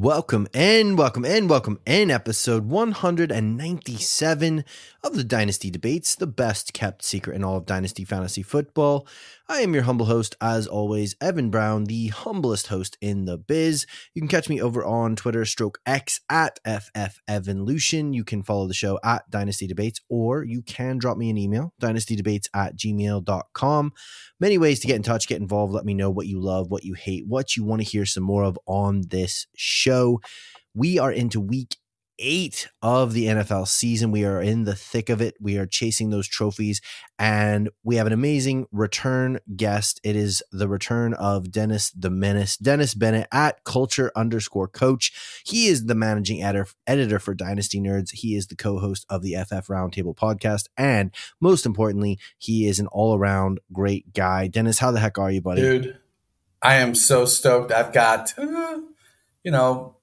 Welcome in, welcome in, welcome in. Episode 197 of the Dynasty Debates, the best kept secret in all of Dynasty Fantasy Football. I am your humble host, as always, Evan Brown, the humblest host in the biz. You can catch me over on Twitter, stroke X at FF Lucian. You can follow the show at Dynasty Debates, or you can drop me an email, dynastydebates at gmail.com. Many ways to get in touch, get involved, let me know what you love, what you hate, what you want to hear some more of on this show. We are into week eight of the NFL season. We are in the thick of it. We are chasing those trophies, and we have an amazing return guest. It is the return of Dennis the Menace, Dennis Bennett at Culture underscore Coach. He is the managing editor editor for Dynasty Nerds. He is the co-host of the FF Roundtable podcast, and most importantly, he is an all around great guy. Dennis, how the heck are you, buddy? Dude, I am so stoked. I've got, you know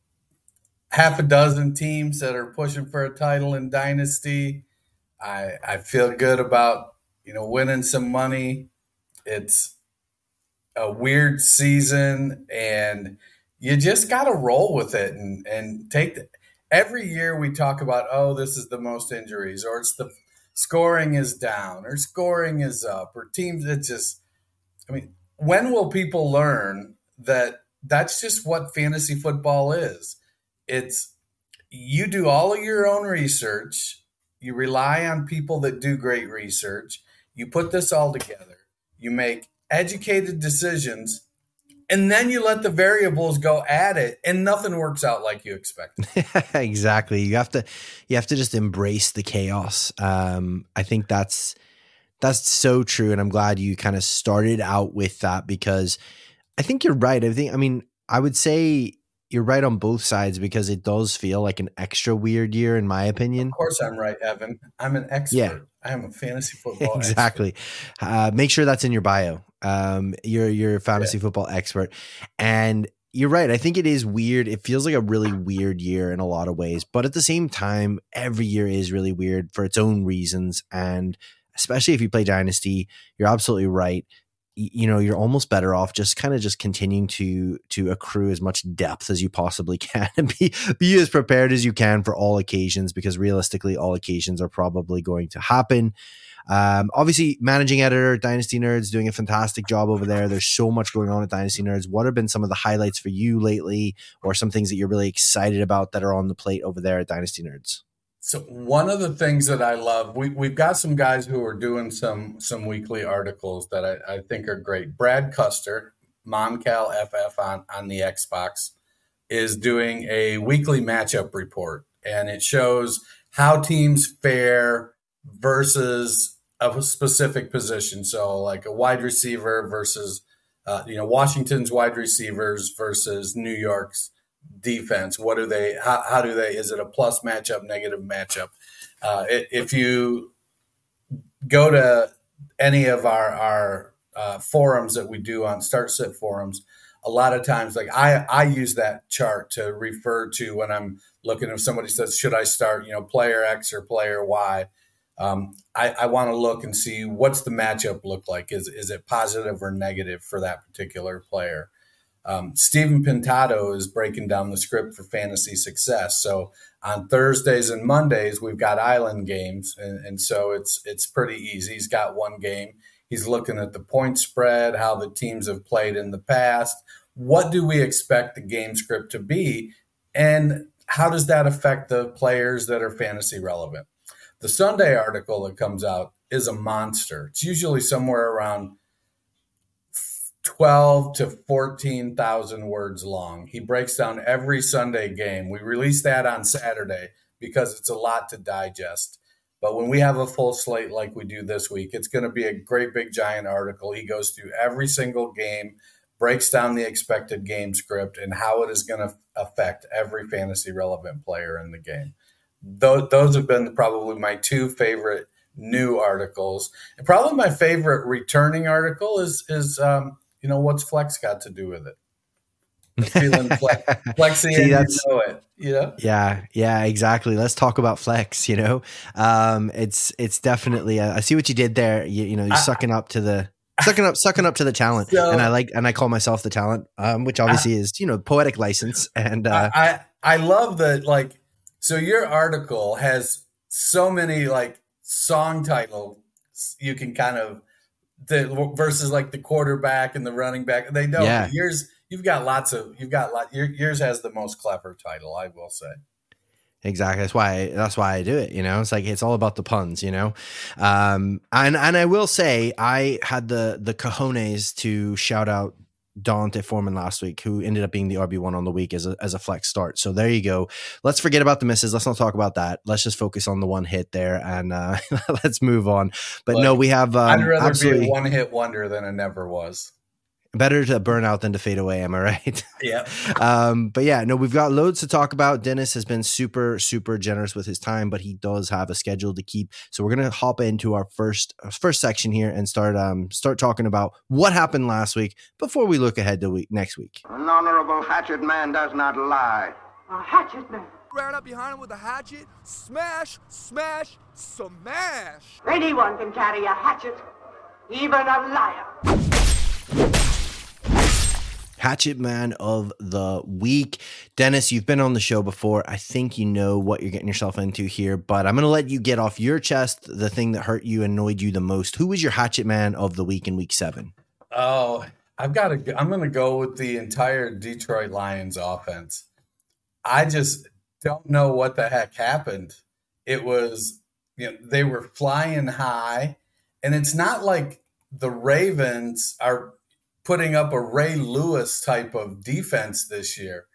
half a dozen teams that are pushing for a title in Dynasty. I I feel good about you know winning some money. It's a weird season, and you just got to roll with it and and take the, every year we talk about oh this is the most injuries or it's the scoring is down or scoring is up or teams it's just I mean when will people learn that that's just what fantasy football is it's you do all of your own research you rely on people that do great research you put this all together you make educated decisions and then you let the variables go at it and nothing works out like you expect. Exactly. You have to you have to just embrace the chaos. Um i think that's that's so true and i'm glad you kind of started out with that because i think you're right. I think i mean i would say you're right on both sides because it does feel like an extra weird year, in my opinion. Of course, I'm right, Evan. I'm an expert. Yeah. I am a fantasy football expert. exactly. Uh, make sure that's in your bio. Um, you're you're a fantasy yeah. football expert, and you're right. I think it is weird. It feels like a really weird year in a lot of ways, but at the same time, every year is really weird for its own reasons, and especially if you play Dynasty, you're absolutely right you know you're almost better off just kind of just continuing to to accrue as much depth as you possibly can and be be as prepared as you can for all occasions because realistically all occasions are probably going to happen. Um, obviously managing editor dynasty nerds doing a fantastic job over there. There's so much going on at dynasty nerds. What have been some of the highlights for you lately or some things that you're really excited about that are on the plate over there at dynasty nerds so one of the things that I love, we, we've got some guys who are doing some some weekly articles that I, I think are great. Brad Custer, Moncal FF on, on the Xbox, is doing a weekly matchup report, and it shows how teams fare versus a specific position. So like a wide receiver versus uh, you know Washington's wide receivers versus New York's defense? What do they? How, how do they? Is it a plus matchup, negative matchup? Uh, if you go to any of our our uh, forums that we do on start sit forums, a lot of times, like I I use that chart to refer to when I'm looking. If somebody says, "Should I start?" You know, player X or player Y. Um, I, I want to look and see what's the matchup look like. Is is it positive or negative for that particular player? Um, Stephen Pintado is breaking down the script for fantasy success. So on Thursdays and Mondays, we've got island games, and, and so it's it's pretty easy. He's got one game. He's looking at the point spread, how the teams have played in the past. What do we expect the game script to be, and how does that affect the players that are fantasy relevant? The Sunday article that comes out is a monster. It's usually somewhere around 12 to 14,000 words long. He breaks down every Sunday game. We release that on Saturday because it's a lot to digest. But when we have a full slate like we do this week, it's going to be a great big giant article. He goes through every single game, breaks down the expected game script and how it is going to affect every fantasy relevant player in the game. Those, have been probably my two favorite new articles. And probably my favorite returning article is is um, you know what's Flex got to do with it. feeling flex, flexy See, and you know it. You know? Yeah, yeah, exactly. Let's talk about flex. You know, um, it's it's definitely. Uh, I see what you did there. You, you know, you're I, sucking up to the sucking up sucking up to the talent so, and i like and i call myself the talent um, which obviously I, is you know poetic license and uh, I, I love that like so your article has so many like song title you can kind of the versus like the quarterback and the running back. They know yeah. yours. You've got lots of. You've got lot. Your, yours has the most clever title. I will say. Exactly. That's why. That's why I do it. You know, it's like it's all about the puns. You know, um, and and I will say I had the the cojones to shout out D'Onta Foreman last week, who ended up being the RB one on the week as a as a flex start. So there you go. Let's forget about the misses. Let's not talk about that. Let's just focus on the one hit there and uh, let's move on. But no, we have. Um, I'd rather be a one hit wonder than a never was better to burn out than to fade away am i right? Yeah. Um but yeah no we've got loads to talk about. Dennis has been super super generous with his time but he does have a schedule to keep. So we're gonna hop into our first first section here and start um start talking about what happened last week before we look ahead to week next week. An honorable hatchet man does not lie. A hatchet man. Ran up behind him with a hatchet. Smash smash smash. Anyone can carry a hatchet even a liar Hatchet Man of the Week. Dennis, you've been on the show before. I think you know what you're getting yourself into here, but I'm going to let you get off your chest the thing that hurt you, annoyed you the most. Who was your Hatchet Man of the Week in week seven? Oh, I've got to, I'm going to go with the entire Detroit Lions offense. I just don't know what the heck happened. It was, you know, they were flying high, and it's not like the Ravens are putting up a Ray Lewis type of defense this year.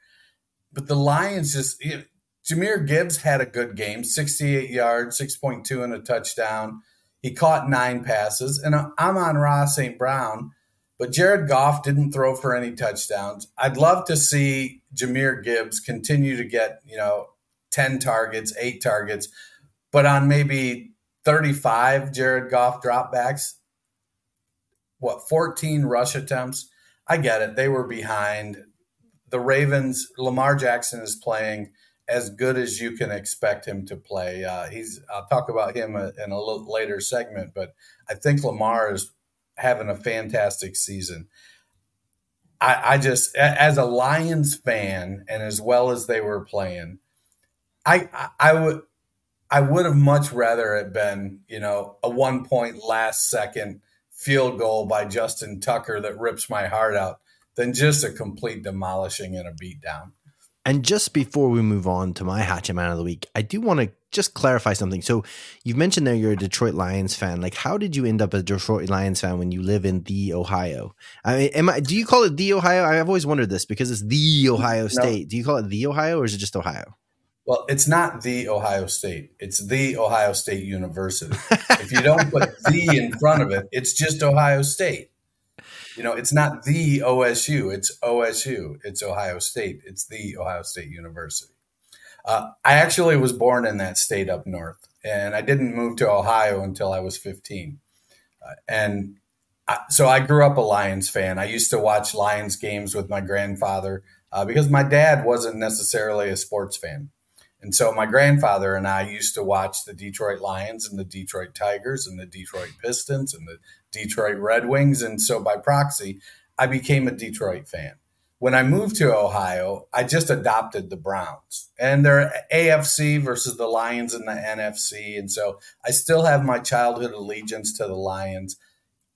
But the Lions just, you know, Jahmyr Gibbs had a good game 68 yards, 6.2 and a touchdown. He caught nine passes. And uh, Amon-Ra St. Brown, but Jared Goff didn't throw for any touchdowns. I'd love to see Jahmyr Gibbs continue to get, you know, 10 targets, eight targets, but on maybe 35 Jared Goff dropbacks, what 14 rush attempts. I get it. They were behind. The Ravens, Lamar Jackson is playing as good as you can expect him to play. Uh, he's. I'll talk about him in a little later segment, but I think Lamar is having a fantastic season. I, I just, as a Lions fan, and as well as they were playing, I, I, I would, I would have much rather it been, you know, a one point last second field goal by Justin Tucker that rips my heart out than just a complete demolishing and a beatdown. And just before we move on to my Hatchet Man of the Week, I do want to just clarify something. So you've mentioned there you're a Detroit Lions fan. Like, how did you end up a Detroit Lions fan when you live in the Ohio? I mean, am I, do you call it the Ohio? I've always wondered this because it's the Ohio State. No. Do you call it the Ohio or is it just Ohio? Well, it's not the Ohio State. It's the Ohio State University. if you don't put the in front of it, it's just Ohio State. You know, it's not the OSU. It's OSU. It's Ohio State. It's the Ohio State University. Uh, I actually was born in that state up north, and I didn't move to Ohio until I was 15. Uh, and I, so I grew up a Lions fan. I used to watch Lions games with my grandfather uh, because my dad wasn't necessarily a sports fan. And so my grandfather and I used to watch the Detroit Lions and the Detroit Tigers and the Detroit Pistons and the Detroit Red Wings. And so by proxy, I became a Detroit fan. When I moved to Ohio, I just adopted the Browns and they're AFC versus the Lions and the NFC. And so I still have my childhood allegiance to the Lions.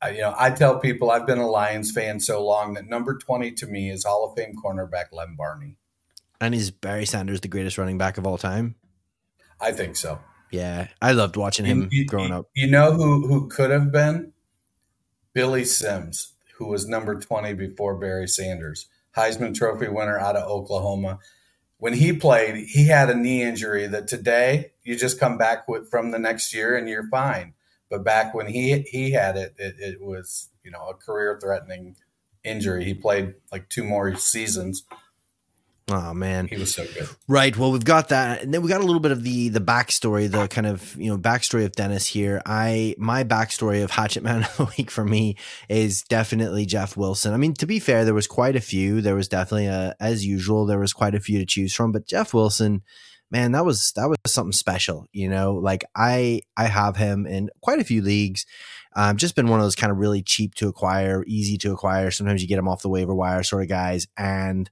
I, you know, I tell people I've been a Lions fan so long that number 20 to me is Hall of Fame cornerback Lem Barney. And is Barry Sanders the greatest running back of all time? I think so. Yeah, I loved watching him you, growing up. You know who who could have been Billy Sims, who was number twenty before Barry Sanders, Heisman Trophy winner out of Oklahoma. When he played, he had a knee injury that today you just come back with from the next year and you're fine. But back when he he had it, it, it was you know a career threatening injury. He played like two more seasons. Oh man, he was so good. Right. Well, we've got that, and then we got a little bit of the the backstory, the kind of you know backstory of Dennis here. I my backstory of Hatchet Man of the week for me is definitely Jeff Wilson. I mean, to be fair, there was quite a few. There was definitely a, as usual, there was quite a few to choose from, but Jeff Wilson, man, that was that was something special. You know, like I I have him in quite a few leagues. Um, just been one of those kind of really cheap to acquire, easy to acquire. Sometimes you get them off the waiver wire sort of guys, and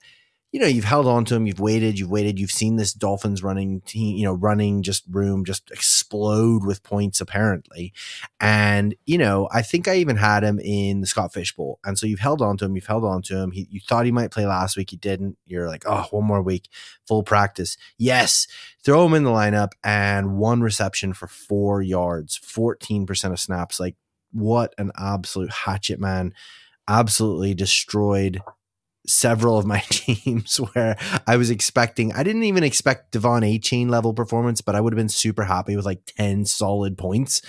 you know, you've held on to him, you've waited, you've waited, you've seen this Dolphins running team, you know, running just room just explode with points apparently. And, you know, I think I even had him in the Scott Fish Bowl. And so you've held on to him, you've held on to him. He, you thought he might play last week, he didn't. You're like, oh, one more week, full practice. Yes, throw him in the lineup and one reception for four yards, 14% of snaps. Like, what an absolute hatchet man. Absolutely destroyed several of my teams where I was expecting, I didn't even expect De'Von Achane level performance, but I would have been super happy with like 10 solid points.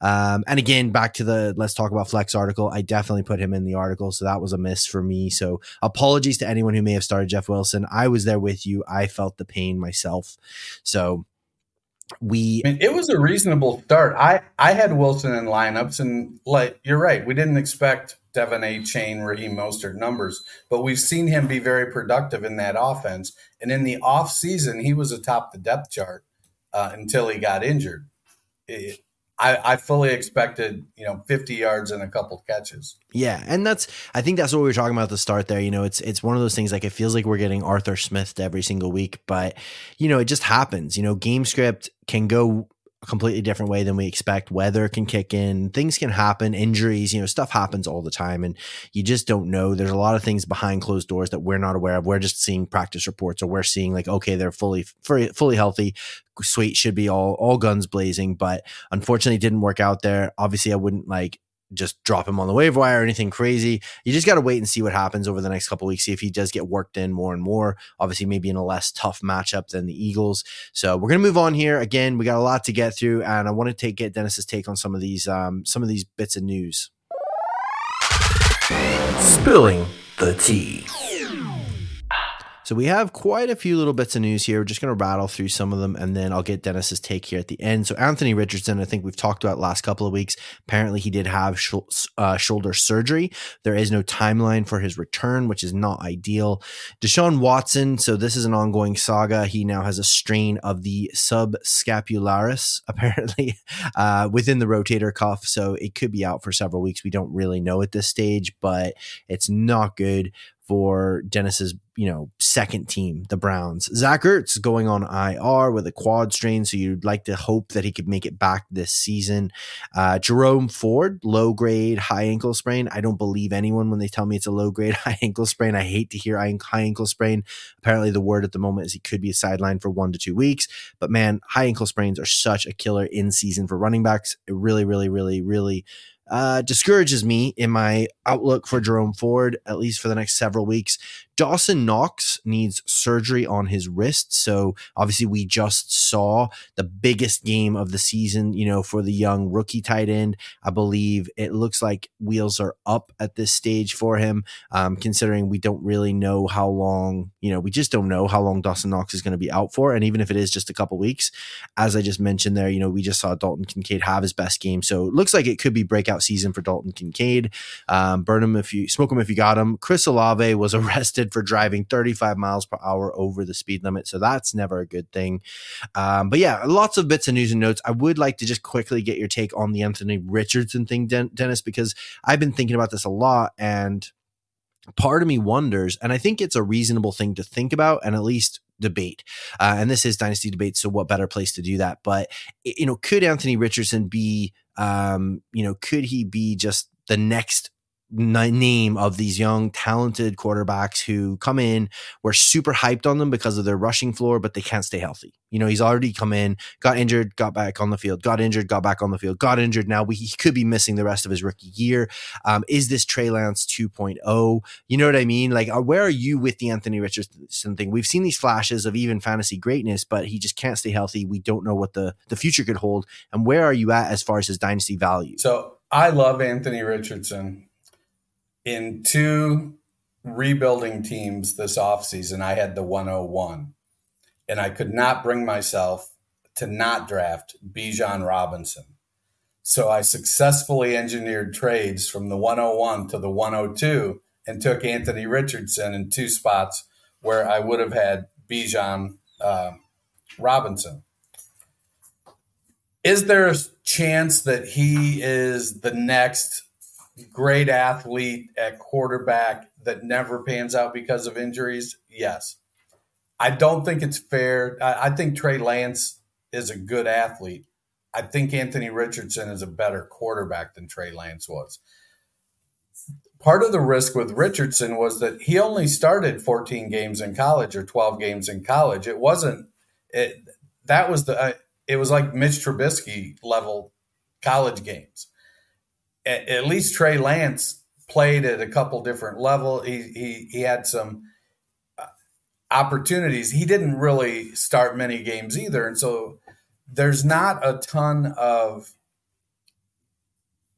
Um, and again, back to the let's talk about flex article. I definitely put him in the article. So that was a miss for me. So apologies to anyone who may have started Jeff Wilson. I was there with you. I felt the pain myself. So we I mean, it was a reasonable start. I I had Wilson in lineups, and like you're right, we didn't expect De'Von Achane, Raheem Mostert numbers, but we've seen him be very productive in that offense. And in the off season, he was atop the depth chart uh, until he got injured. It, I, I, fully expected, you know, 50 yards and a couple catches. Yeah, and that's I think that's what we were talking about at the start there. You know, it's it's one of those things like it feels like we're getting Arthur Smith every single week, but you know, it just happens. You know, game script can go a completely different way than we expect. Weather can kick in, things can happen, injuries, you know, stuff happens all the time. And you just don't know. There's a lot of things behind closed doors that we're not aware of. We're just seeing practice reports or we're seeing like, okay, they're fully, fully, fully healthy. Sweet should be all, all guns blazing, but unfortunately didn't work out there. Obviously I wouldn't like just drop him on the waiver wire or anything crazy. You just got to wait and see what happens over the next couple weeks. See if he does get worked in more and more. Obviously, maybe in a less tough matchup than the Eagles. So we're gonna move on here. Again, we got a lot to get through, and I want to take get Dennis's take on some of these um, some of these bits of news. Spilling the tea. So we have quite a few little bits of news here. We're just going to rattle through some of them and then I'll get Dennis's take here at the end. So Anthony Richardson, I think we've talked about last couple of weeks. Apparently he did have sh- uh, shoulder surgery. There is no timeline for his return, which is not ideal. Deshaun Watson. So this is an ongoing saga. He now has a strain of the subscapularis, apparently, uh, within the rotator cuff. So it could be out for several weeks. We don't really know at this stage, but it's not good for Dennis's, you know, second team, the Browns. Zach Ertz going on IR with a quad strain, so you'd like to hope that he could make it back this season. Uh, Jerome Ford, low grade high ankle sprain. I don't believe anyone when they tell me it's a low grade high ankle sprain. I hate to hear high ankle sprain. Apparently, the word at the moment is he could be sidelined for one to two weeks. But man, high ankle sprains are such a killer in season for running backs. It really, really, really, really uh, discourages me in my outlook for Jerome Ford, at least for the next several weeks. Dawson Knox needs surgery on his wrist. So obviously, we just saw the biggest game of the season, you know, for the young rookie tight end. I believe it looks like wheels are up at this stage for him, um, considering we don't really know how long, you know, we just don't know how long Dawson Knox is going to be out for. And even if it is just a couple weeks, as I just mentioned there, you know, we just saw Dalton Kincaid have his best game. So it looks like it could be breakout season for Dalton Kincaid. Um, burn him if you smoke him if you got him. Chris Olave was arrested for driving 35 miles per hour over the speed limit. So that's never a good thing. Um, but yeah, lots of bits of news and notes. I would like to just quickly get your take on the Anthony Richardson thing, Den- Dennis, because I've been thinking about this a lot and part of me wonders, and I think it's a reasonable thing to think about and at least debate. Uh, and this is dynasty debate, so what better place to do that? But you know, could Anthony Richardson be, um, you know, could he be just the next name of these young talented quarterbacks who come in we're super hyped on them because of their rushing floor but they can't stay healthy. You know he's already come in got injured got back on the field got injured got back on the field got injured. Now we, he could be missing the rest of his rookie year. Um, is this Trey Lance 2.0 you know what I mean? Like uh, where are you with the Anthony Richardson thing? We've seen these flashes of even fantasy greatness but he just can't stay healthy. We don't know what the the future could hold. And where are you at as far as his dynasty value? So I love Anthony Richardson in two rebuilding teams this offseason, I had the 101, and I could not bring myself to not draft Bijan Robinson. So I successfully engineered trades from the 101 to the 102 and took Anthony Richardson in two spots where I would have had Bijan uh, Robinson. Is there a chance that he is the next great athlete at quarterback that never pans out because of injuries? Yes. I don't think it's fair. I, I think Trey Lance is a good athlete. I think Anthony Richardson is a better quarterback than Trey Lance was. Part of the risk with Richardson was that he only started 14 games in college or 12 games in college. It wasn't it that was the uh, it was like Mitch Trubisky level college games. At, at, least Trey Lance played at a couple different level. He he he had some uh, opportunities. He didn't really start many games either, and so there's not a ton of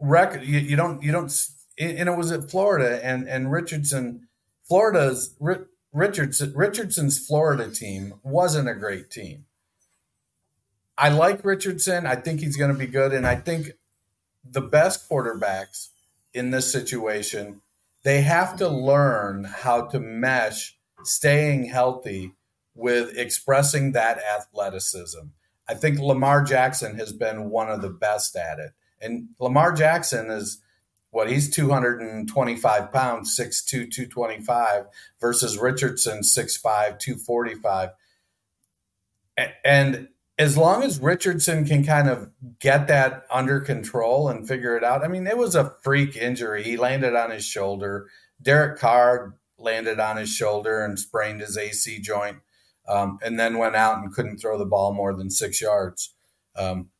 record. You, you don't you don't. And it was at Florida, and and Richardson, Florida's Richardson Richardson's Florida team wasn't a great team. I like Richardson. I think he's going to be good. And I think the best quarterbacks in this situation, they have to learn how to mesh staying healthy with expressing that athleticism. I think Lamar Jackson has been one of the best at it. And Lamar Jackson is what he's 225 pounds, 6'2, 225 versus Richardson, 6'5, 245. And as long as Richardson can kind of get that under control and figure it out, I mean, it was a freak injury. He landed on his shoulder. Derek Carr landed on his shoulder and sprained his AC joint, um, and then went out and couldn't throw the ball more than six yards. Um,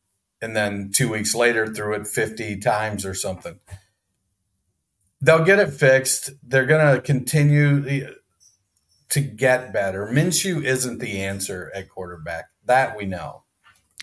and then two weeks later, threw it 50 times or something. They'll get it fixed. They're going to continue to get better. Minshew isn't the answer at quarterback. That we know.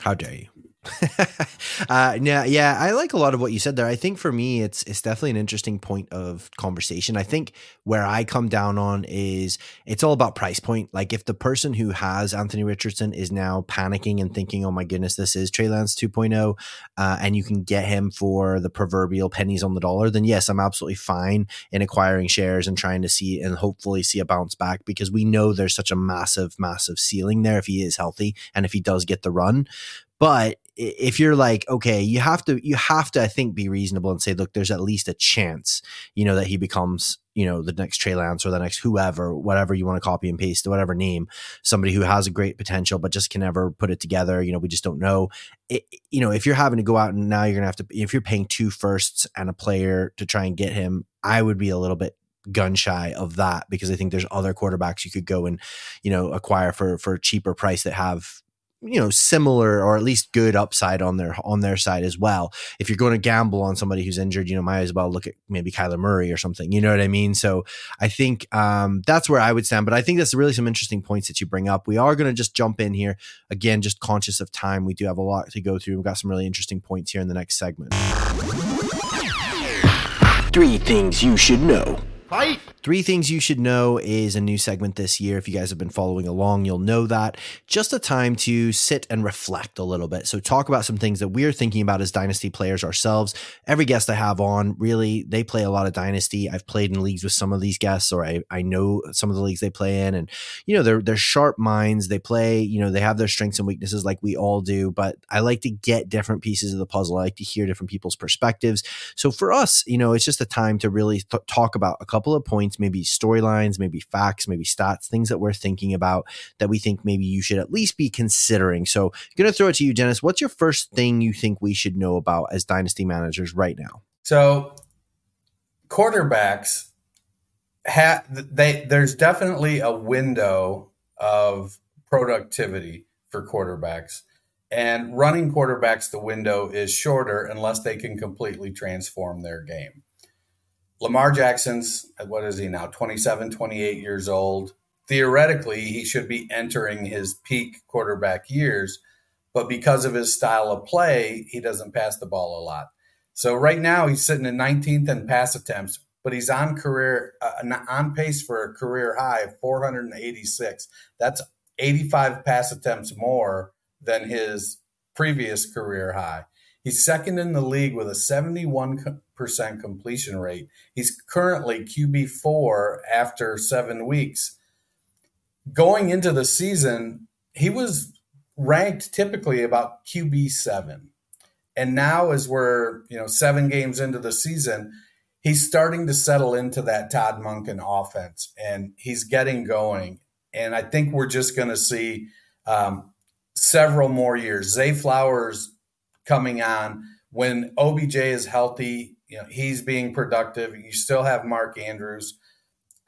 How dare you? uh, yeah, yeah, I like a lot of what you said there. I think for me, it's it's definitely an interesting point of conversation. I think where I come down on is it's all about price point. Like if the person who has Anthony Richardson is now panicking and thinking, "Oh my goodness, this is Trey Lance 2.0," uh, and you can get him for the proverbial pennies on the dollar, then yes, I'm absolutely fine in acquiring shares and trying to see and hopefully see a bounce back because we know there's such a massive, massive ceiling there if he is healthy and if he does get the run. But if you're like, okay, you have to, you have to, I think, be reasonable and say, look, there's at least a chance, you know, that he becomes, you know, the next Trey Lance or the next whoever, whatever you want to copy and paste, whatever name, somebody who has a great potential but just can never put it together. You know, we just don't know. It, you know, if you're having to go out and now you're gonna have to, if you're paying two firsts and a player to try and get him, I would be a little bit gun shy of that because I think there's other quarterbacks you could go and, you know, acquire for for a cheaper price that have you know similar or at least good upside on their on their side as well. If you're going to gamble on somebody who's injured, you know, might as well look at maybe Kyler Murray or something. You know what I mean? So I think um, that's where I would stand. But I think that's really some interesting points that you bring up. We are going to just jump in here again, just conscious of time. We do have a lot to go through. We've got some really interesting points here in the next segment. Three things you should know. Fight! Three things you should know is a new segment this year. If you guys have been following along, you'll know that. Just a time to sit and reflect a little bit. So, talk about some things that we're thinking about as Dynasty players ourselves. Every guest I have on, really, they play a lot of Dynasty. I've played in leagues with some of these guests, or I, I know some of the leagues they play in. And, you know, they're, they're sharp minds. They play, you know, they have their strengths and weaknesses like we all do. But I like to get different pieces of the puzzle. I like to hear different people's perspectives. So, for us, you know, it's just a time to really th- talk about a couple of points, maybe storylines, maybe facts, maybe stats, things that we're thinking about that we think maybe you should at least be considering. So, I'm going to throw it to you, Dennis. What's your first thing you think we should know about as dynasty managers right now? So, quarterbacks have they there's definitely a window of productivity for quarterbacks. And running quarterbacks, the window is shorter unless they can completely transform their game. Lamar Jackson's, what is he now, 27, 28 years old. Theoretically, he should be entering his peak quarterback years, but because of his style of play, he doesn't pass the ball a lot. So right now, he's sitting in 19th in pass attempts, but he's on career uh, on pace for a career high of 486. That's 85 pass attempts more than his previous career high. He's second in the league with a 71% completion rate. He's currently QB4 after seven weeks. Going into the season, he was ranked typically about QB7. And now, as we're you know seven games into the season, he's starting to settle into that Todd Monken offense, and he's getting going. And I think we're just going to see um, several more years. Zay Flowers coming on when OBJ is healthy. You know he's being productive. You still have Mark Andrews.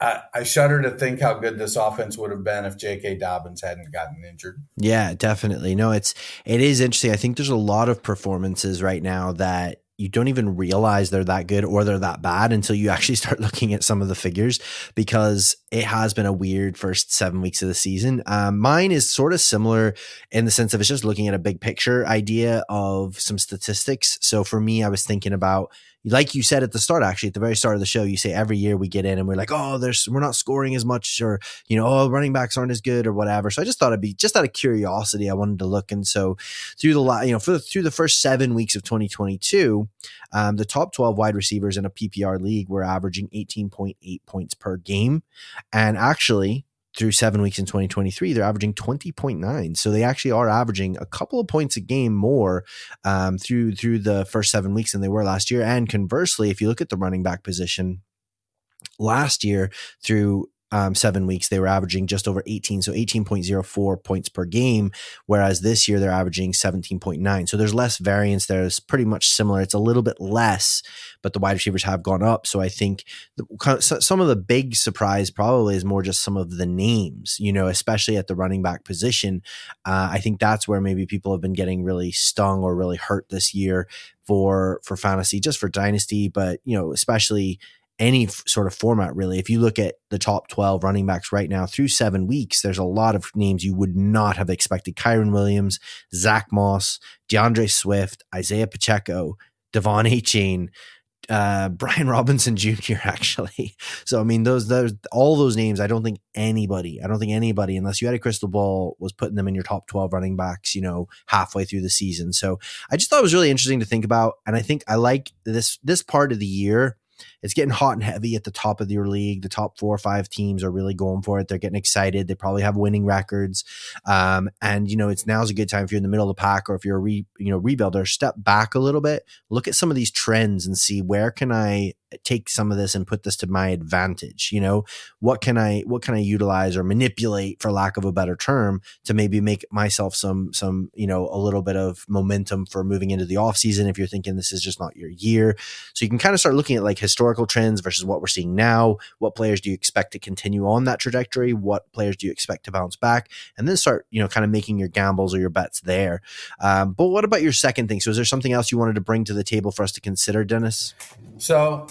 I, shudder to think how good this offense would have been if J.K. Dobbins hadn't gotten injured. Yeah, definitely. No, it's it is interesting. I think there's a lot of performances right now that you don't even realize they're that good or they're that bad until you actually start looking at some of the figures because it has been a weird first seven weeks of the season. Um, mine is sort of similar in the sense of it's just looking at a big picture idea of some statistics. So for me, I was thinking about like you said at the start, actually at the very start of the show, you say every year we get in and we're like, oh, there's we're not scoring as much, or you know, oh, running backs aren't as good, or whatever. So I just thought it'd be just out of curiosity, I wanted to look, and so through the you know for the, through the first seven weeks of 2022, um, the top 12 wide receivers in a PPR league were averaging 18.8 points per game, and actually through seven weeks in 2023, they're averaging 20.9. So they actually are averaging a couple of points a game more um, through through the first seven weeks than they were last year. And conversely, if you look at the running back position last year through um, seven weeks, they were averaging just over 18, so 18.04 points per game, whereas this year they're averaging 17.9. So there's less variance there. It's pretty much similar. It's a little bit less, but the wide receivers have gone up. So I think the, some of the big surprise probably is more just some of the names, you know, especially at the running back position. Uh, I think that's where maybe people have been getting really stung or really hurt this year for for fantasy, just for dynasty, but you know, especially any f- sort of format, really. If you look at the top 12 running backs right now through seven weeks, there's a lot of names you would not have expected. Kyren Williams, Zack Moss, D'Andre Swift, Isaiah Pacheco, De'Von Achane, uh, Brian Robinson Jr. Actually, so I mean those those all those names. I don't think anybody, I don't think anybody, unless you had a crystal ball, was putting them in your top twelve running backs. You know, halfway through the season. So I just thought it was really interesting to think about, and I think I like this this part of the year it's getting hot and heavy at the top of your league. The top four or five teams are really going for it. They're getting excited. They probably have winning records. Um, and you know, it's now's a good time if you're in the middle of the pack or if you're a re, you know, rebuilder, step back a little bit, look at some of these trends and see where can I take some of this and put this to my advantage you know what can i what can i utilize or manipulate for lack of a better term to maybe make myself some some you know a little bit of momentum for moving into the off season if you're thinking this is just not your year so you can kind of start looking at like historical trends versus what we're seeing now. What players do you expect to continue on that trajectory? What players do you expect to bounce back? And then start you know kind of making your gambles or your bets there. Um, but what about your second thing? So is there something else you wanted to bring to the table for us to consider dennis? So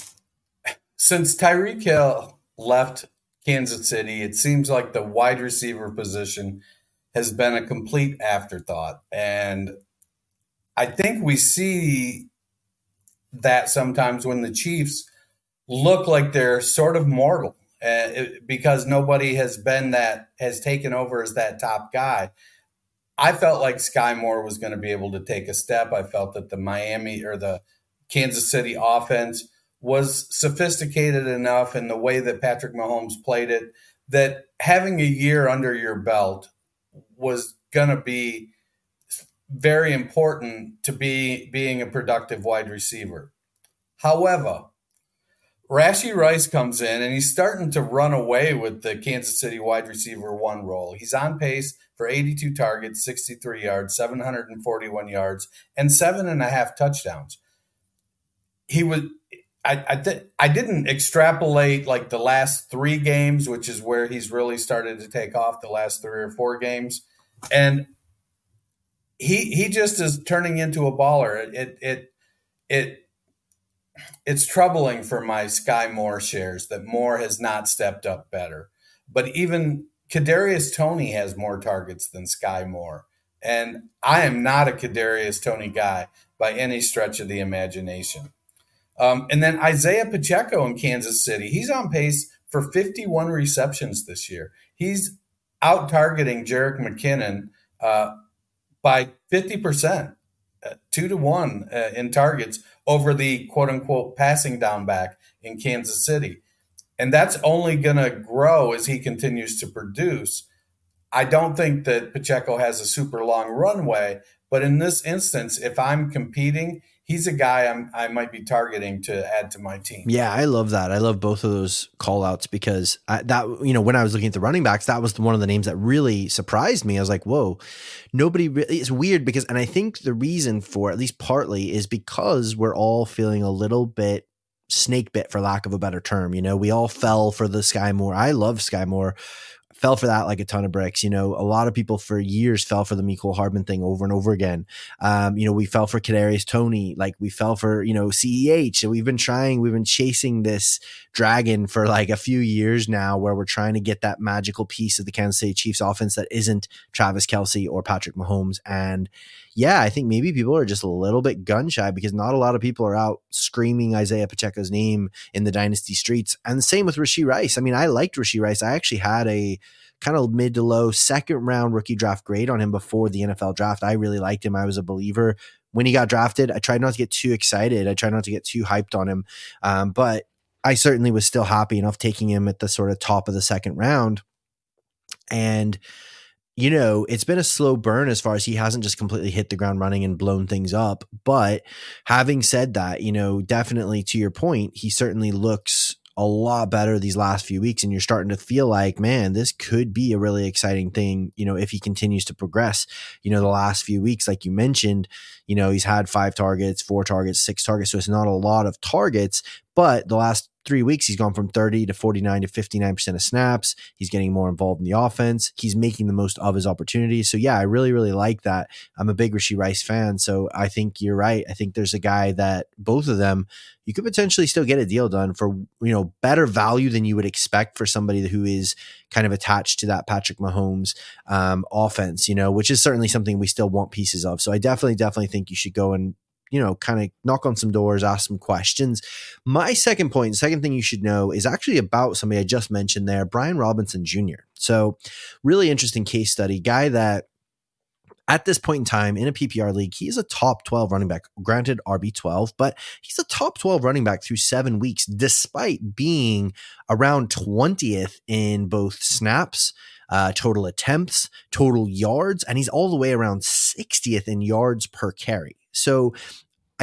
since Tyreek Hill left Kansas City, it seems like the wide receiver position has been a complete afterthought. And I think we see that sometimes when the Chiefs look like they're sort of mortal uh, it, because nobody has been that, has taken over as that top guy. I felt like Skyy Moore was going to be able to take a step. I felt that the Miami or the Kansas City offense was sophisticated enough in the way that Patrick Mahomes played it that having a year under your belt was going to be very important to be being a productive wide receiver. However, Rashee Rice comes in and he's starting to run away with the Kansas City wide receiver one role. He's on pace for 82 targets, 63 yards, 741 yards, and seven and a half touchdowns. He was I I, th- I didn't extrapolate like the last three games, which is where he's really started to take off. The last three or four games, and he he just is turning into a baller. It it it it's troubling for my Skyy Moore shares that Moore has not stepped up better. But even Kadarius Toney has more targets than Skyy Moore, and I am not a Kadarius Toney guy by any stretch of the imagination. Um, and then Isaiah Pacheco in Kansas City. He's on pace for 51 receptions this year. He's out targeting Jerick McKinnon uh, by 50%, uh, two to one uh, in targets over the quote unquote passing down back in Kansas City. And that's only going to grow as he continues to produce. I don't think that Pacheco has a super long runway, but in this instance, if I'm competing, he's a guy I'm, i might be targeting to add to my team. Yeah, I love that. I love both of those call outs because I, that, you know, when I was looking at the running backs, that was one of the names that really surprised me. I was like, whoa, nobody really, it's weird because, and I think the reason for at least partly is because we're all feeling a little bit snake bit for lack of a better term. You know, we all fell for the Skyy Moore. I love Skyy Moore fell for that like a ton of bricks. You know, a lot of people for years fell for the Mecole Hardman thing over and over again. Um, you know, we fell for Kadarius Toney, like we fell for you know CEH, and we've been trying, we've been chasing this dragon for like a few years now, where we're trying to get that magical piece of the Kansas City Chiefs offense that isn't Travis Kelce or Patrick Mahomes, and yeah, I think maybe people are just a little bit gun shy because not a lot of people are out screaming Isaiah Pacheco's name in the dynasty streets. And the same with Rashee Rice. I mean, I liked Rashee Rice. I actually had a kind of mid to low second round rookie draft grade on him before the NFL draft. I really liked him. I was a believer when he got drafted. I tried not to get too excited. I tried not to get too hyped on him. Um, but I certainly was still happy enough taking him at the sort of top of the second round. And you know, it's been a slow burn as far as he hasn't just completely hit the ground running and blown things up. But having said that, you know, definitely to your point, he certainly looks a lot better these last few weeks. And you're starting to feel like, man, this could be a really exciting thing, you know, if he continues to progress. You know, the last few weeks, like you mentioned, you know, he's had five targets, four targets, six targets. So it's not a lot of targets, but the last three weeks, he's gone from 30 to 49 to 59% of snaps. He's getting more involved in the offense. He's making the most of his opportunities. So, yeah, I really, really like that. I'm a big Rashee Rice fan. So, I think you're right. I think there's a guy that both of them, you could potentially still get a deal done for, you know, better value than you would expect for somebody who is kind of attached to that Patrick Mahomes um, offense, you know, which is certainly something we still want pieces of. So, I definitely, definitely think you should go and you know, kind of knock on some doors, ask some questions. My second point, second thing you should know is actually about somebody I just mentioned there, Brian Robinson Jr. So, really interesting case study, guy that at this point in time in a PPR league, he is a top 12 running back, granted RB12, but he's a top 12 running back through seven weeks, despite being around 20th in both snaps, uh, total attempts, total yards, and he's all the way around 60th in yards per carry. So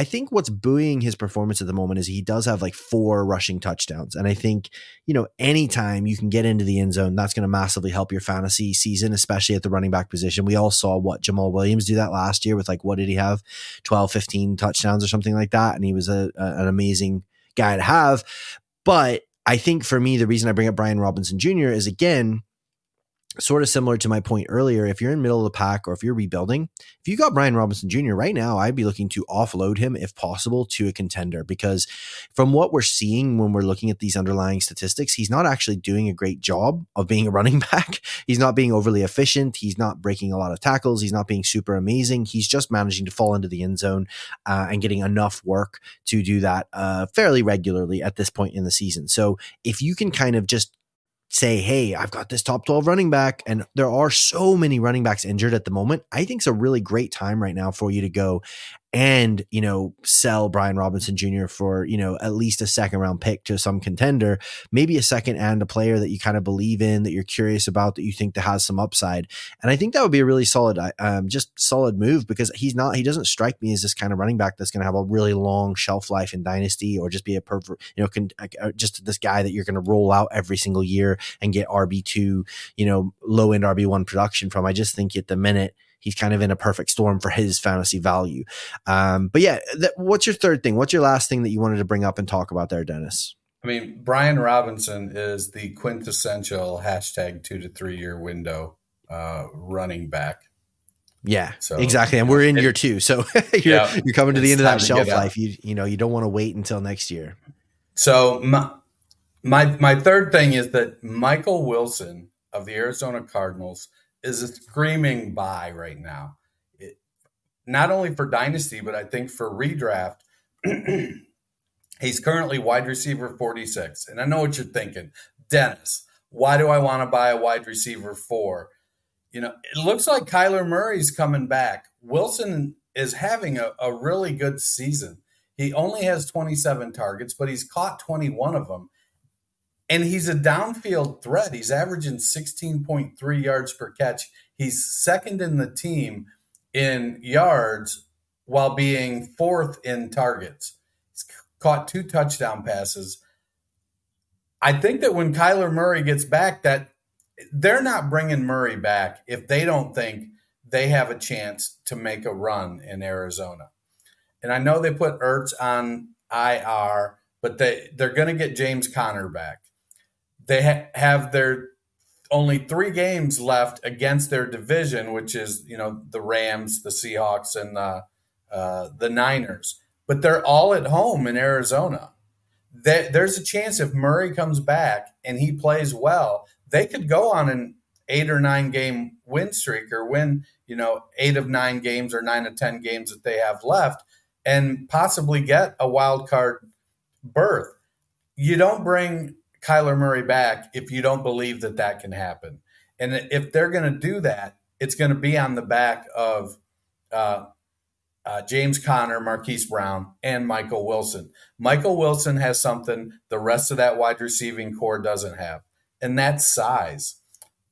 I think what's buoying his performance at the moment is he does have like four rushing touchdowns. And I think, you know, anytime you can get into the end zone, that's going to massively help your fantasy season, especially at the running back position. We all saw what Jamaal Williams do that last year with like, what did he have? 12, 15 touchdowns or something like that. And he was a, a, an amazing guy to have. But I think for me, the reason I bring up Brian Robinson Jr. is again, sort of similar to my point earlier, if you're in middle of the pack or if you're rebuilding, if you got Brian Robinson Jr. right now, I'd be looking to offload him if possible to a contender because from what we're seeing when we're looking at these underlying statistics, he's not actually doing a great job of being a running back. He's not being overly efficient. He's not breaking a lot of tackles. He's not being super amazing. He's just managing to fall into the end zone uh, and getting enough work to do that uh, fairly regularly at this point in the season. So if you can kind of just say, hey, I've got this top 12 running back, and there are so many running backs injured at the moment, I think it's a really great time right now for you to go and you know sell Brian Robinson Jr. for you know at least a second round pick to some contender, maybe a second and a player that you kind of believe in, that you're curious about, that you think that has some upside. And I think that would be a really solid, uh, um, just solid move because he's not, he doesn't strike me as this kind of running back that's going to have a really long shelf life in dynasty or just be a perfect, you know, con- uh, just this guy that you're going to roll out every single year and get RB two, you know, low end RB one production from. I just think at the minute he's kind of in a perfect storm for his fantasy value. Um, but yeah, what's your third thing? What's your last thing that you wanted to bring up and talk about there, Dennis? I mean, Brian Robinson is the quintessential hashtag two to three year window uh, running back. Yeah, so, exactly. And we're in it, year two. So you're, yeah, you're coming to the end of that shelf life. You, you know, you don't want to wait until next year. So my, my, my third thing is that Michael Wilson of the Arizona Cardinals is a screaming buy right now. It, not only for dynasty, but I think for redraft. He's currently wide receiver 46. And I know what you're thinking. Dennis, why do I want to buy a wide receiver four? You know, it looks like Kyler Murray's coming back. Wilson is having a, a really good season. He only has 27 targets, but he's caught 21 of them. And he's a downfield threat. He's averaging 16.3 yards per catch. He's second in the team in yards while being fourth in targets. He's caught two touchdown passes. I think that when Kyler Murray gets back, that they're not bringing Murray back if they don't think they have a chance to make a run in Arizona. And I know they put Ertz on IR, but they they're going to get James Conner back. They ha- have their only three games left against their division, which is you know the Rams, the Seahawks, and the uh, the Niners. But they're all at home in Arizona. There's a chance if Murray comes back and he plays well, they could go on an eight or nine game win streak or win you know eight of nine games or nine of ten games that they have left and possibly get a wild card berth. You don't bring Kyler Murray back if you don't believe that that can happen. And if they're going to do that, it's going to be on the back of uh, uh, James Conner, Marquise Brown, and Michael Wilson. Michael Wilson has something the rest of that wide receiving corps doesn't have, and that's size.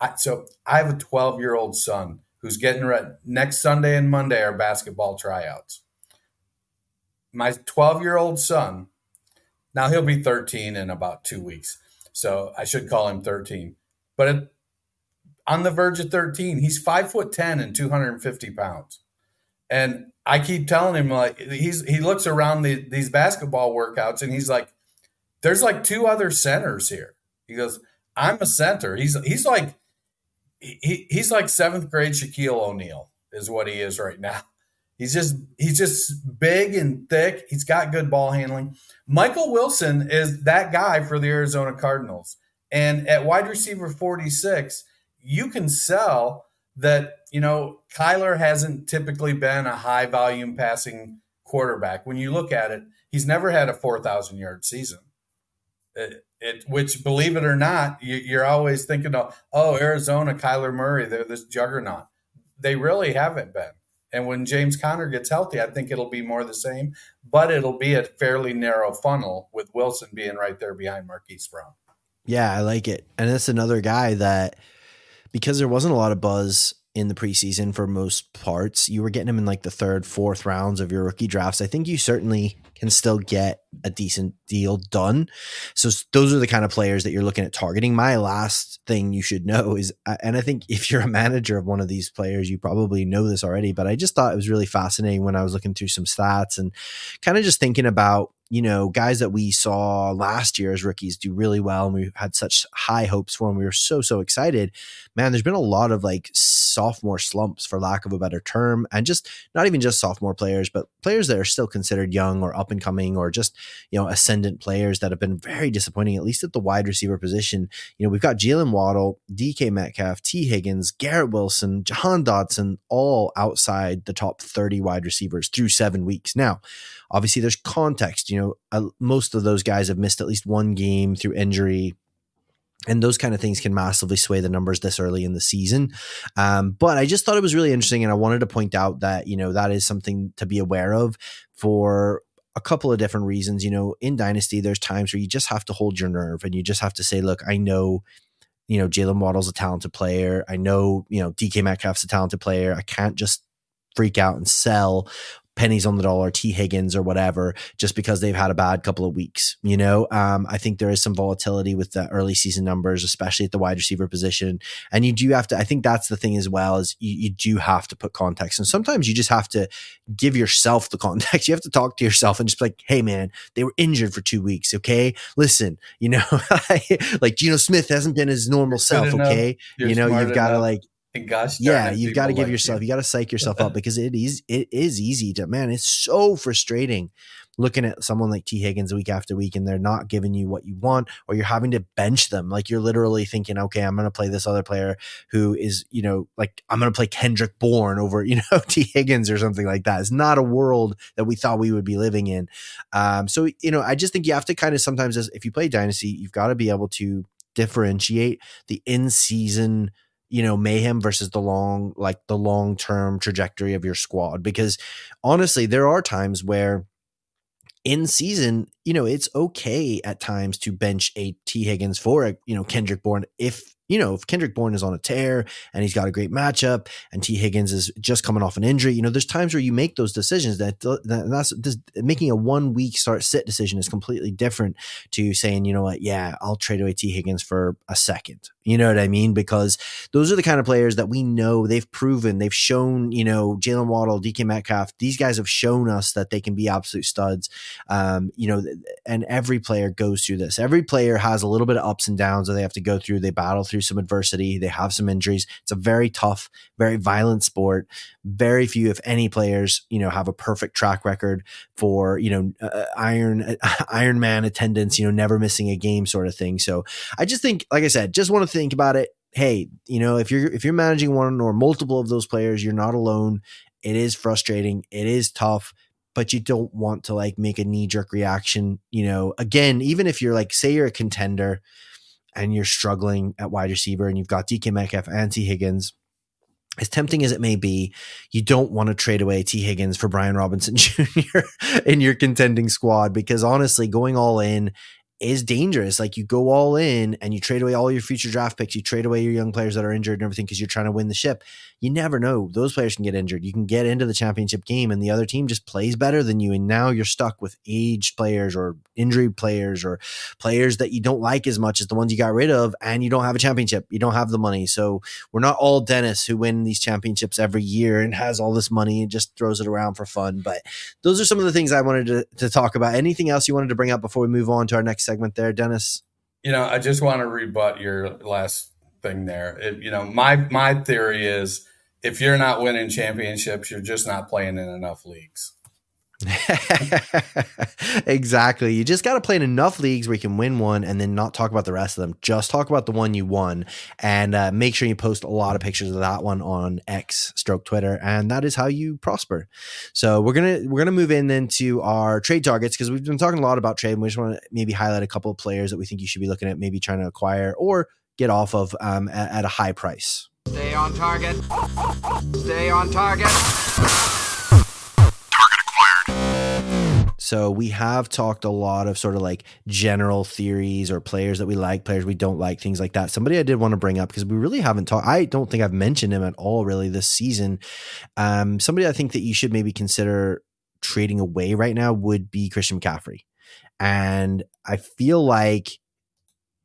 I, so I have a 12 year old son who's getting ready. Next Sunday and Monday are basketball tryouts. My 12 year old son now he'll be 13 in about two weeks, so I should call him 13. But on the verge of 13, he's five foot 10 and 250 pounds, and I keep telling him like he's he looks around the, these basketball workouts and he's like, "There's like two other centers here." He goes, "I'm a center." He's he's like he, he's like seventh grade Shaquille O'Neal is what he is right now. He's just he's just big and thick. He's got good ball handling. Michael Wilson is that guy for the Arizona Cardinals. And at wide receiver 46, you can sell that, you know, Kyler hasn't typically been a high volume passing quarterback. When you look at it, he's never had a 4,000 yard season. It, it, which, believe it or not, you, are always thinking of, oh, Arizona, Kyler Murray, they're this juggernaut. They really haven't been. And when James Conner gets healthy, I think it'll be more the same, but it'll be a fairly narrow funnel with Wilson being right there behind Marquise Brown. Yeah, I like it. And that's another guy that because there wasn't a lot of buzz in the preseason for most parts. You were getting him in like the third, fourth rounds of your rookie drafts. I think you certainly can still get a decent deal done. So those are the kind of players that you're looking at targeting. My last thing you should know is, and I think if you're a manager of one of these players, you probably know this already, but I just thought it was really fascinating when I was looking through some stats and kind of just thinking about you know, guys that we saw last year as rookies do really well and we had such high hopes for them. We were so, so excited. Man, there's been a lot of like sophomore slumps, for lack of a better term, and just not even just sophomore players, but players that are still considered young or up and coming or just, you know, ascendant players that have been very disappointing, at least at the wide receiver position. You know, we've got Jaylen Waddle, DK Metcalf, Tee Higgins, Garrett Wilson, Jahan Dotson, all outside the top 30 wide receivers through seven weeks. Now, obviously, there's context. You know, uh, most of those guys have missed at least one game through injury and those kind of things can massively sway the numbers this early in the season. Um, but I just thought it was really interesting, and I wanted to point out that you know that is something to be aware of for a couple of different reasons. You know, in Dynasty, there's times where you just have to hold your nerve and you just have to say, look, I know. You know, Jaylen Waddle's a talented player. I know, you know, DK Metcalf's a talented player. I can't just freak out and sell pennies on the dollar, Tee Higgins or whatever, just because they've had a bad couple of weeks. You know, um, I think there is some volatility with the early season numbers, especially at the wide receiver position. And you do have to, I think that's the thing as well, is you, you do have to put context. And sometimes you just have to give yourself the context. You have to talk to yourself and just be like, hey, man, they were injured for two weeks. Okay. Listen, you know, like Geno Smith hasn't been his normal self. Okay. you know, you've got to like, gosh yeah you've got to give like yourself you. you got to psych yourself up because it is it is easy to man it's so frustrating looking at someone like Tee Higgins week after week and they're not giving you what you want, or you're having to bench them. Like you're literally thinking, okay, I'm going to play this other player who is, you know, like I'm going to play Kendrick Bourne over, you know, Tee Higgins or something like that. It's not a world that we thought we would be living in. Um, so, you know, I just think you have to kind of sometimes, as if you play Dynasty, you've got to be able to differentiate the in season you know mayhem versus the long like the long term trajectory of your squad. Because honestly there are times where in season you know it's okay at times to bench a Tee Higgins for a you know Kendrick Bourne if you know, if Kendrick Bourne is on a tear and he's got a great matchup and Tee Higgins is just coming off an injury, you know, there's times where you make those decisions that, that that's this, making a one week start sit decision is completely different to saying, you know what, yeah, I'll trade away Tee Higgins for a second. You know what I mean? Because those are the kind of players that we know they've proven, they've shown, you know, Jaylen Waddle, DK Metcalf, these guys have shown us that they can be absolute studs. Um, you know, and every player goes through this. Every player has a little bit of ups and downs that they have to go through. They battle through some adversity. They have some injuries. It's a very tough, very violent sport. Very few, if any, players, you know, have a perfect track record for, you know, uh, Iron, uh, Iron Man attendance, you know, never missing a game sort of thing. So I just think, like I said, just want to think about it. Hey, you know, if you're if you're managing one or multiple of those players, you're not alone. It is frustrating. It is tough but you don't want to like make a knee jerk reaction. You know, again, even if you're like, say you're a contender and you're struggling at wide receiver and you've got DK Metcalf and Tee Higgins, as tempting as it may be, you don't want to trade away Tee Higgins for Brian Robinson Jr. in your contending squad because honestly, going all in is dangerous. Like you go all in and you trade away all your future draft picks, you trade away your young players that are injured and everything because you're trying to win the ship. You never know. Those players can get injured. You can get into the championship game and the other team just plays better than you. And now you're stuck with aged players or injury players or players that you don't like as much as the ones you got rid of. And you don't have a championship. You don't have the money. So we're not all Dennis who win these championships every year and has all this money and just throws it around for fun. But those are some of the things I wanted to, to talk about. Anything else you wanted to bring up before we move on to our next segment there, Dennis? You know, I just want to rebut your last thing there. It, you know, my my theory is if you're not winning championships, you're just not playing in enough leagues. exactly. You just got to play in enough leagues where you can win one and then not talk about the rest of them. Just talk about the one you won and uh, make sure you post a lot of pictures of that one on X stroke Twitter. And that is how you prosper. So we're going to, we're going to move in then to our trade targets because we've been talking a lot about trade. And we just want to maybe highlight a couple of players that we think you should be looking at, maybe trying to acquire or get off of um, at, at a high price. Stay on target. Stay on target. So we have talked a lot of sort of like general theories or players that we like, players we don't like, things like that. Somebody I did want to bring up because we really haven't talked. I don't think I've mentioned him at all really this season. Um, somebody I think that you should maybe consider trading away right now would be Christian McCaffrey, and I feel like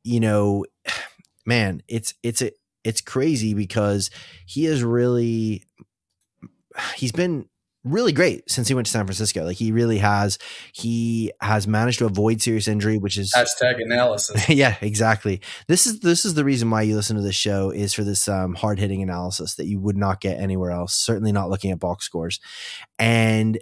you know, man, it's it's a it's crazy because he is really he's been really great since he went to San Francisco. Like he really has. He has managed to avoid serious injury, which is hashtag analysis. yeah, exactly. This is this is the reason why you listen to this show is for this um, hard hitting analysis that you would not get anywhere else. Certainly not looking at box scores. And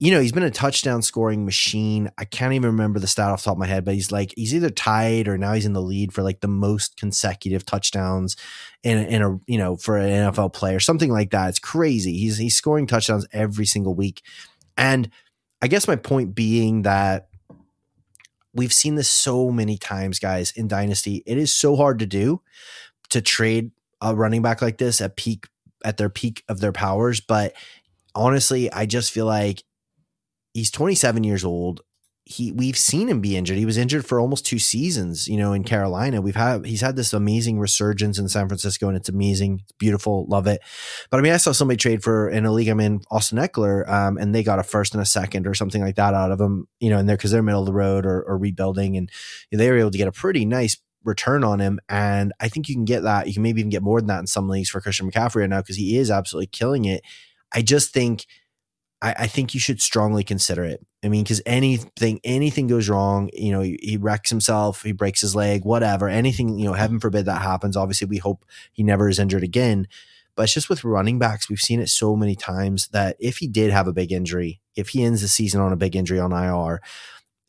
you know, he's been a touchdown scoring machine. I can't even remember the stat off the top of my head, but he's like he's either tied or now he's in the lead for like the most consecutive touchdowns in in a you know for an NFL player, something like that. It's crazy. He's he's scoring touchdowns every single week, and I guess my point being that we've seen this so many times, guys, in Dynasty. It is so hard to do to trade a running back like this at peak at their peak of their powers, but honestly, I just feel like he's 27 years old. He we've seen him be injured. He was injured for almost two seasons, you know, in Carolina. We've had he's had this amazing resurgence in San Francisco, and it's amazing. It's beautiful, love it. But I mean, I saw somebody trade for in a league I'm in, Austin Ekeler, um, and they got a first and a second or something like that out of him, you know, in there because they're middle of the road or, or rebuilding, and they were able to get a pretty nice return on him. And I think you can get that. You can maybe even get more than that in some leagues for Christian McCaffrey right now because he is absolutely killing it. I just think I, I think you should strongly consider it. I mean, because anything anything goes wrong, you know, he, he, wrecks himself, he breaks his leg, whatever, anything, you know, heaven forbid that happens. Obviously, we hope he never is injured again. But it's just with running backs, we've seen it so many times that if he did have a big injury, if he ends the season on a big injury on IR,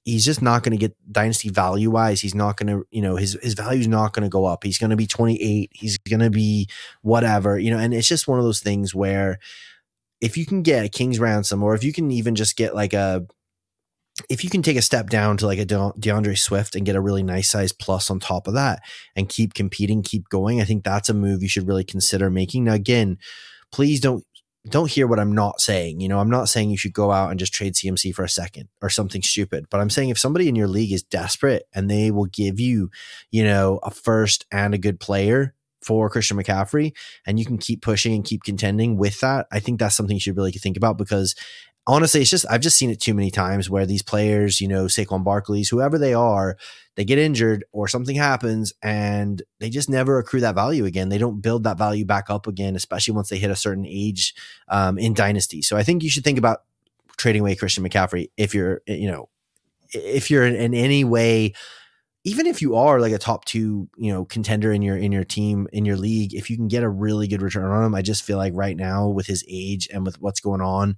he's just not going to get dynasty value wise. He's not going to, you know, his his value is not going to go up. He's going to be 28. He's going to be whatever, you know, and it's just one of those things where if you can get a king's ransom or if you can even just get like a if you can take a step down to like a D'Andre Swift and get a really nice size plus on top of that and keep competing, keep going, I think that's a move you should really consider making. Now, again, please don't don't hear what I'm not saying. You know, I'm not saying you should go out and just trade CMC for a second or something stupid, but I'm saying if somebody in your league is desperate and they will give you, you know, a first and a good player for Christian McCaffrey and you can keep pushing and keep contending with that, I think that's something you should really think about because honestly, it's just I've just seen it too many times where these players, you know, Saquon Barkley's, whoever they are, they get injured or something happens and they just never accrue that value again. They don't build that value back up again, especially once they hit a certain age um, in dynasty. So I think you should think about trading away Christian McCaffrey if you're, you know, if you're in, in any way even if you are like a top two, you know, contender in your in your team in your league, if you can get a really good return on him, I just feel like right now with his age and with what's going on,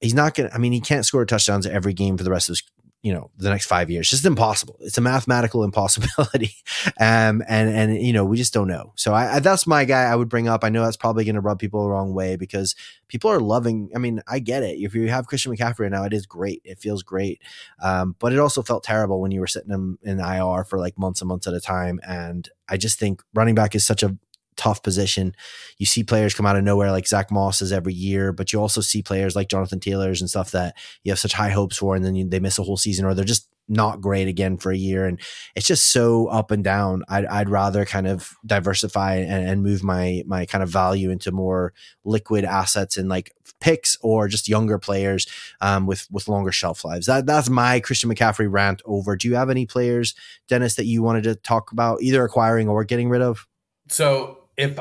he's not to, I mean, he can't score touchdowns every game for the rest of his, you know, the next five years. Just impossible. It's a mathematical impossibility. um, and, and, you know, we just don't know. So I, I that's my guy I would bring up. I know that's probably going to rub people the wrong way because people are loving, I mean, I get it. If you have Christian McCaffrey now, it is great. It feels great. Um, but it also felt terrible when you were sitting him in IR for like months and months at a time. And I just think running back is such a tough position. You see players come out of nowhere like Zack Moss's every year, but you also see players like Jonathan Taylor's and stuff that you have such high hopes for, and then you, they miss a whole season or they're just not great again for a year. And it's just so up and down. I'd, I'd rather kind of diversify and, and move my, my kind of value into more liquid assets and like picks or just younger players um, with, with longer shelf lives. That, that's my Christian McCaffrey rant over. Do you have any players, Dennis, that you wanted to talk about either acquiring or getting rid of? So if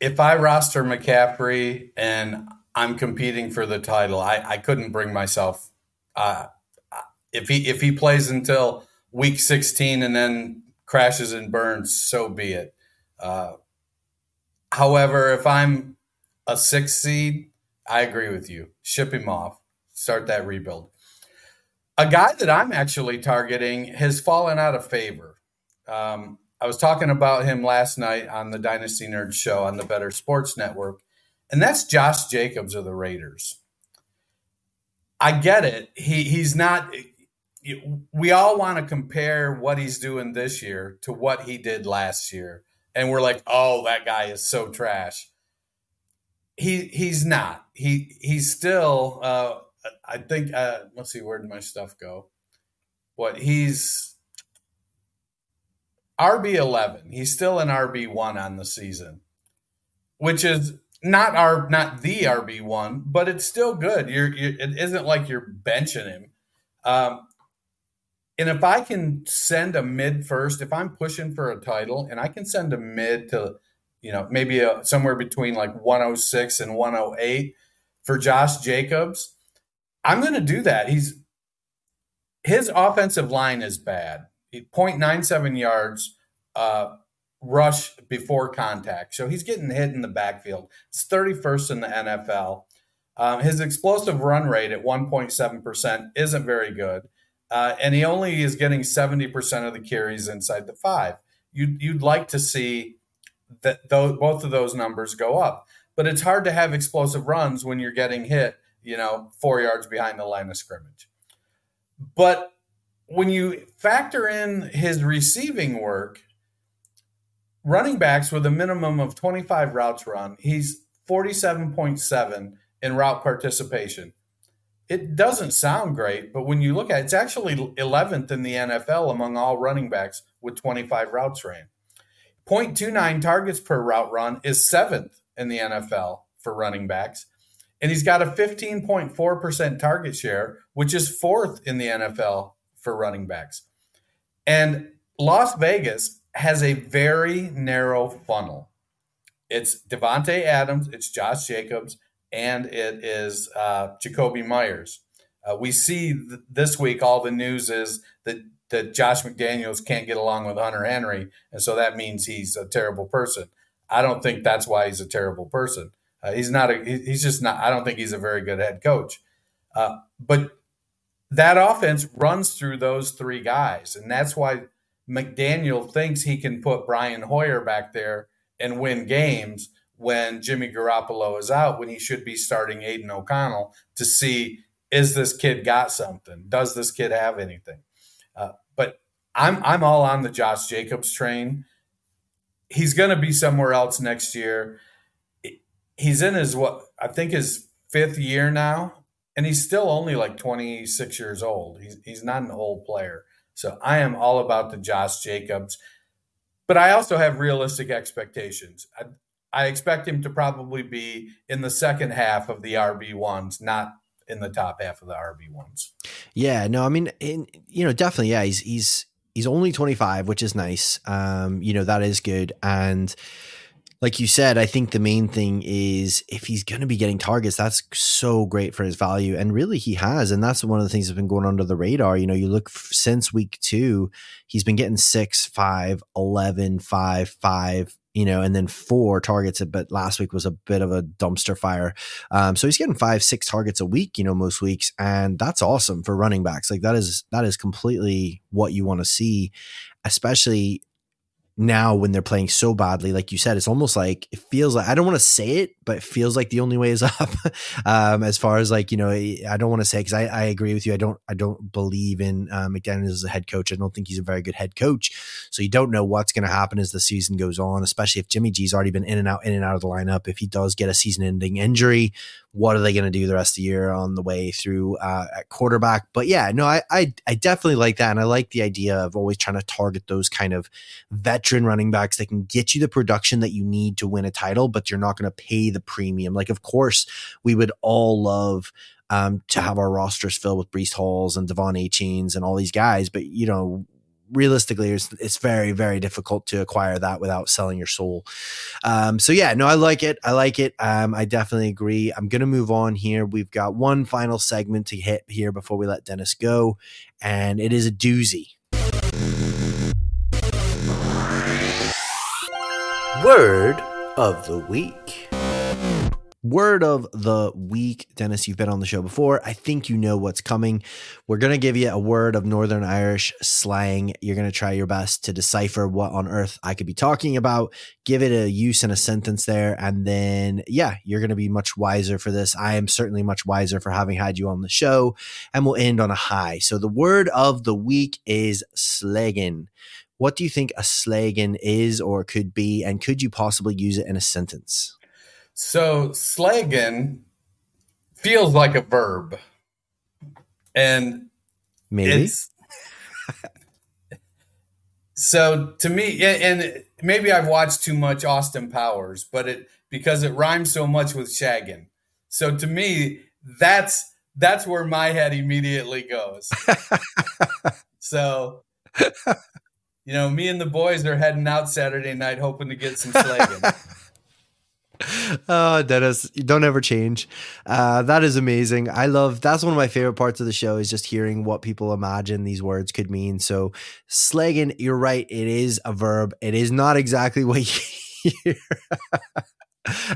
if I roster McCaffrey and I'm competing for the title, I, I couldn't bring myself. Uh, if he if he plays until week 16 and then crashes and burns, so be it. Uh, however, if I'm a six seed, I agree with you. Ship him off. Start that rebuild. A guy that I'm actually targeting has fallen out of favor. Um, I was talking about him last night on the Dynasty Nerd show on the Better Sports Network, and that's Josh Jacobs of the Raiders. I get it. He he's not. We all want to compare what he's doing this year to what he did last year, and we're like, "Oh, that guy is so trash." He he's not. He he's still. Uh, I think. Uh, let's see. Where did my stuff go? What he's RB11. He's still an RB1 on the season, which is not our not the RB1, but it's still good. You're, you're it isn't like you're benching him. Um, and if I can send a mid first, if I'm pushing for a title and I can send a mid to, you know, maybe a, somewhere between like 106 and 108 for Josh Jacobs, I'm going to do that. He's his offensive line is bad. 0.97 yards uh, rush before contact. So he's getting hit in the backfield. It's 31st in the NFL. Um, his explosive run rate at 1.7% isn't very good. Uh, and he only is getting 70% of the carries inside the five. You'd, you'd like to see that those, both of those numbers go up. But it's hard to have explosive runs when you're getting hit, you know, four yards behind the line of scrimmage. But when you factor in his receiving work, running backs with a minimum of 25 routes run, he's 47.7 in route participation. It doesn't sound great, but when you look at it, it's actually 11th in the NFL among all running backs with 25 routes ran. 0.29 targets per route run is seventh in the NFL for running backs. And he's got a 15.4% target share, which is fourth in the NFL for running backs. And Las Vegas has a very narrow funnel. It's Davante Adams, it's Josh Jacobs, and it is uh, Jakobi Meyers. Uh, we see th- this week all the news is that that Josh McDaniels can't get along with Hunter Henry, and so that means he's a terrible person. I don't think that's why he's a terrible person. Uh, he's not a. He's just not. I don't think he's a very good head coach. Uh, but that offense runs through those three guys, and that's why McDaniel thinks he can put Brian Hoyer back there and win games when Jimmy Garoppolo is out, when he should be starting Aidan O'Connell to see is this kid got something? Does this kid have anything? Uh, but I'm I'm all on the Josh Jacobs train. He's going to be somewhere else next year. He's in his what I think his fifth year now, and he's still only like 26 years old. He's he's not an old player. So I am all about the Josh Jacobs, but I also have realistic expectations. I, I expect him to probably be in the second half of the RB ones, not in the top half of the RB ones. Yeah, no, I mean, in, you know, definitely, yeah, he's he's he's only 25, which is nice. Um, you know, that is good. And like you said, I think the main thing is if he's going to be getting targets, that's so great for his value. And really, he has. And that's one of the things that's been going under the radar. You know, you look f- since week two, he's been getting six, five, 11, five, five, you know, and then four targets. But last week was a bit of a dumpster fire. Um, so he's getting five, six targets a week, you know, most weeks, and that's awesome for running backs. Like that is that is completely what you want to see, especially now when they're playing so badly, like you said, it's almost like it feels like I don't want to say it, but it feels like the only way is up. um, as far as like you know, I don't want to say because I, I agree with you. I don't I don't believe in uh, McDaniels as a head coach. I don't think he's a very good head coach. So you don't know what's going to happen as the season goes on, especially if Jimmy G's already been in and out, in and out of the lineup. If he does get a season-ending injury, what are they going to do the rest of the year on the way through uh, at quarterback? But yeah, no, I, I, I definitely like that, and I like the idea of always trying to target those kind of veteran running backs that can get you the production that you need to win a title, but you're not going to pay the premium. Like, of course, we would all love um, to have our rosters filled with Breece Halls and De'Von Achanes and all these guys, but you know realistically it's, it's very very difficult to acquire that without selling your soul. Um, so yeah no i like it. I like it. Um, i definitely agree. I'm gonna move on here. We've got one final segment to hit here before we let dennis go and it is a doozy word of the week Word of the week, Dennis, you've been on the show before. I think you know what's coming. We're going to give you a word of Northern Irish slang. You're going to try your best to decipher what on earth I could be talking about, give it a use in a sentence there. And then, yeah, you're going to be much wiser for this. I am certainly much wiser for having had you on the show. And we'll end on a high. So the word of the week is sleggin. What do you think a sleggin is or could be? And could you possibly use it in a sentence? So slagging feels like a verb. And Maybe. so to me, and maybe I've watched too much Austin Powers, but it because it rhymes so much with shagging. So to me, that's that's where my head immediately goes. so you know, me and the boys are heading out Saturday night hoping to get some slagging. oh, Dennis, don't ever change. Uh, that is amazing. I love that's one of my favorite parts of the show is just hearing what people imagine these words could mean. So, slagging, you're right. It is a verb. It is not exactly what you hear.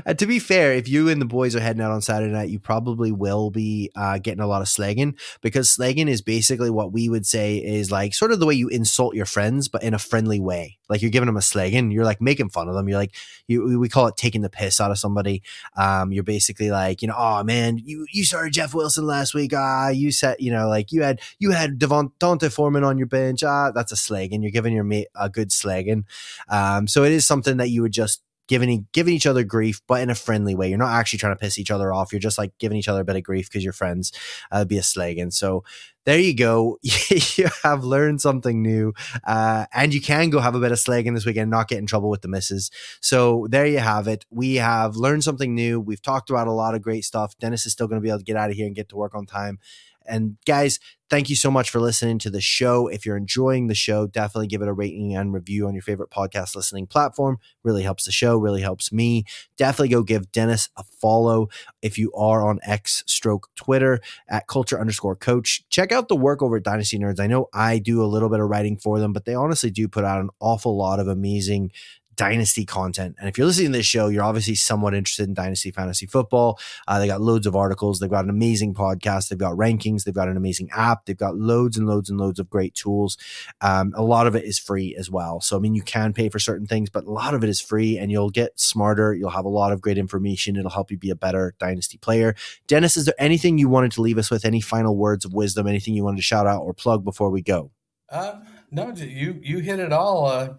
And to be fair, if you and the boys are heading out on Saturday night, you probably will be uh, getting a lot of slagging because slagging is basically what we would say is like sort of the way you insult your friends, but in a friendly way. Like you're giving them a slagging, you're like making fun of them. You're like you we call it taking the piss out of somebody. Um, you're basically like you know, oh man, you you started Jeff Wilson last week. Ah, you said you know like you had you had Devon D'Onta Foreman on your bench. Ah, that's a slagging. You're giving your mate a good slagging. Um, so it is something that you would just giving giving each other grief, but in a friendly way. You're not actually trying to piss each other off. You're just like giving each other a bit of grief because you're friends. Uh, be a slag, and So there you go. you have learned something new, uh, and you can go have a bit of slagging this weekend, not get in trouble with the misses. So there you have it. We have learned something new. We've talked about a lot of great stuff. Dennis is still going to be able to get out of here and get to work on time. And guys, thank you so much for listening to the show. If you're enjoying the show, definitely give it a rating and review on your favorite podcast listening platform. Really helps the show, really helps me. Definitely go give Dennis a follow if you are on X stroke Twitter at culture underscore coach. Check out the work over at Dynasty Nerds. I know I do a little bit of writing for them, but they honestly do put out an awful lot of amazing dynasty content. And if you're listening to this show, you're obviously somewhat interested in dynasty fantasy football. Uh, they got loads of articles. They've got an amazing podcast. They've got rankings. They've got an amazing app. They've got loads and loads and loads of great tools. Um, a lot of it is free as well. So, I mean, you can pay for certain things, but a lot of it is free and you'll get smarter. You'll have a lot of great information. It'll help you be a better dynasty player. Dennis, is there anything you wanted to leave us with? Any final words of wisdom? Anything you wanted to shout out or plug before we go? Uh, no, you you hit it all. Uh,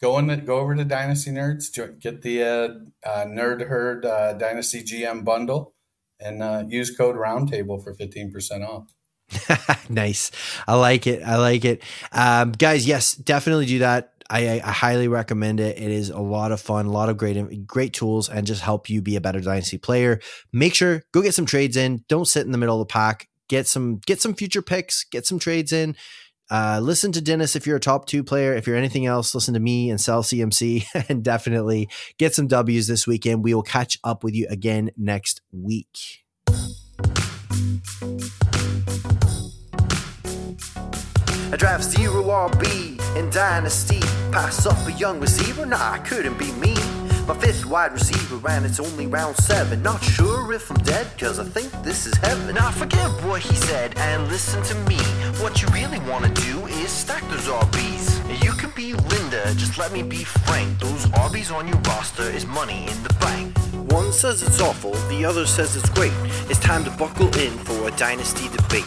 go in, go over to Dynasty Nerds, get the uh, uh, Nerd Herd uh, Dynasty GM bundle, and uh, use code Roundtable for fifteen percent off. nice, I like it. I like it, um, guys. Yes, definitely do that. I, I, highly recommend it. It is a lot of fun, a lot of great great tools, and just help you be a better dynasty player. Make sure go get some trades in. Don't sit in the middle of the pack. Get some get some future picks. Get some trades in. Uh, listen to Dennis if you're a top two player. If you're anything else, listen to me and sell CMC and definitely get some W's this weekend. We will catch up with you again next week. I draft zero RB in Dynasty. Pass up a young receiver? Nah, I couldn't be me. My fifth wide receiver, and it's only round seven. Not sure if I'm dead, cause I think this is heaven. Now forget what he said and listen to me. What you really wanna do is stack those RBs. You can be Linda, just let me be frank. Those RBs on your roster is money in the bank. One says it's awful, the other says it's great. It's time to buckle in for a dynasty debate.